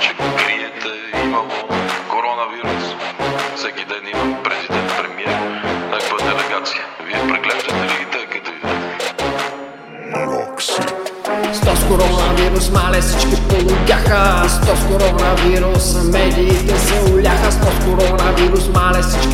че криете имало коронавирус. Всеки ден има президент, премиер, някаква делегация. Вие преглеждате ли ги те, като Сто с коронавирус, мале всички полудяха Сто с коронавирус, медиите се уляха Сто с коронавирус, мале всички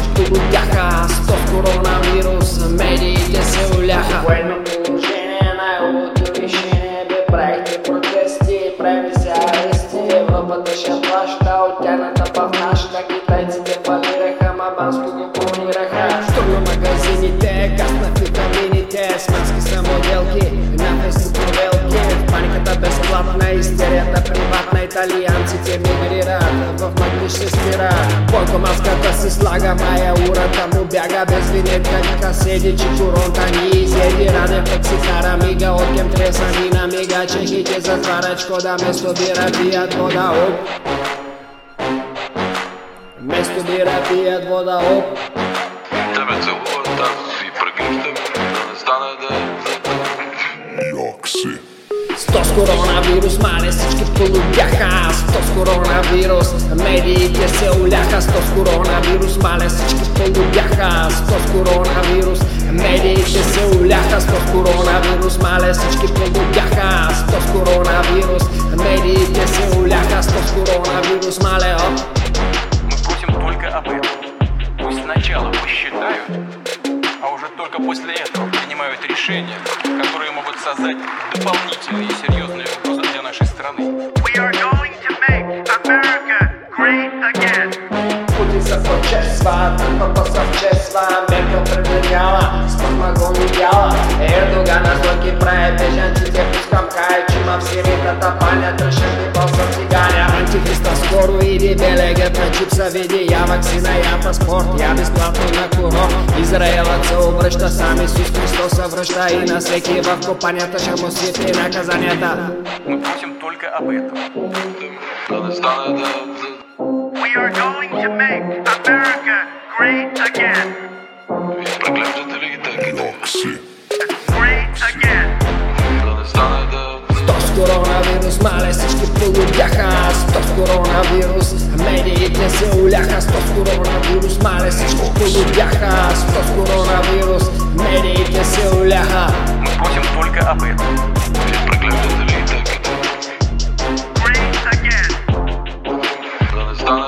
приватна Италианците мигрират, в Маглиш се спира Бойко маската си слага, мая урата му бяга Без винетка, вика седи, че коронта ни изеди Раде пък си кара мига, от кем треса ни на мига Чехите затварят шкода, место бира пият вода, оп Место бира пият вода, оп С коронавирус, мале всички полудяха. Сто с коронавирус, медиите се уляха. Сто с коронавирус, мале всички полудяха. Сто с коронавирус, медиите се уляха. Сто с коронавирус, мале всички полудяха. Сто с коронавирус, медиите се уляха. Сто с коронавирус, мале оп. Мы просим только об этом. Пусть сначала посчитают, только после этого принимают решения, которые могут создать дополнительные серьезные угрозы для нашей страны. We are going to make America great again. Улица прочесла, там посовчесла Меркел прилетела, с подмогу летела Эрдогана с ноги проебежан, чите пускам кайчима Все ребята палят, рычаг паня, тръщен после циганя. Антихриста скоро иди, белегът на чипса види, я вакцина, я паспорт, я безплатно на курорт. Израелът се обръща, сам Исус Христос се връща и на всеки в копанията ще му свити наказанията. Мы просим только об этом. Да не стане да... да... We are going to make America great again. Διάχας τος κοροναβίρους, μερικές ευλάβες τος κοροναβίρους, μάλιστα χωρικού διάχας τος κοροναβίρους, μερικές ευλάβες. Μου σκοτώνει τολικό απειτε. Πες προκλητικούς λειτουργούς. Breaks again. Τολικός.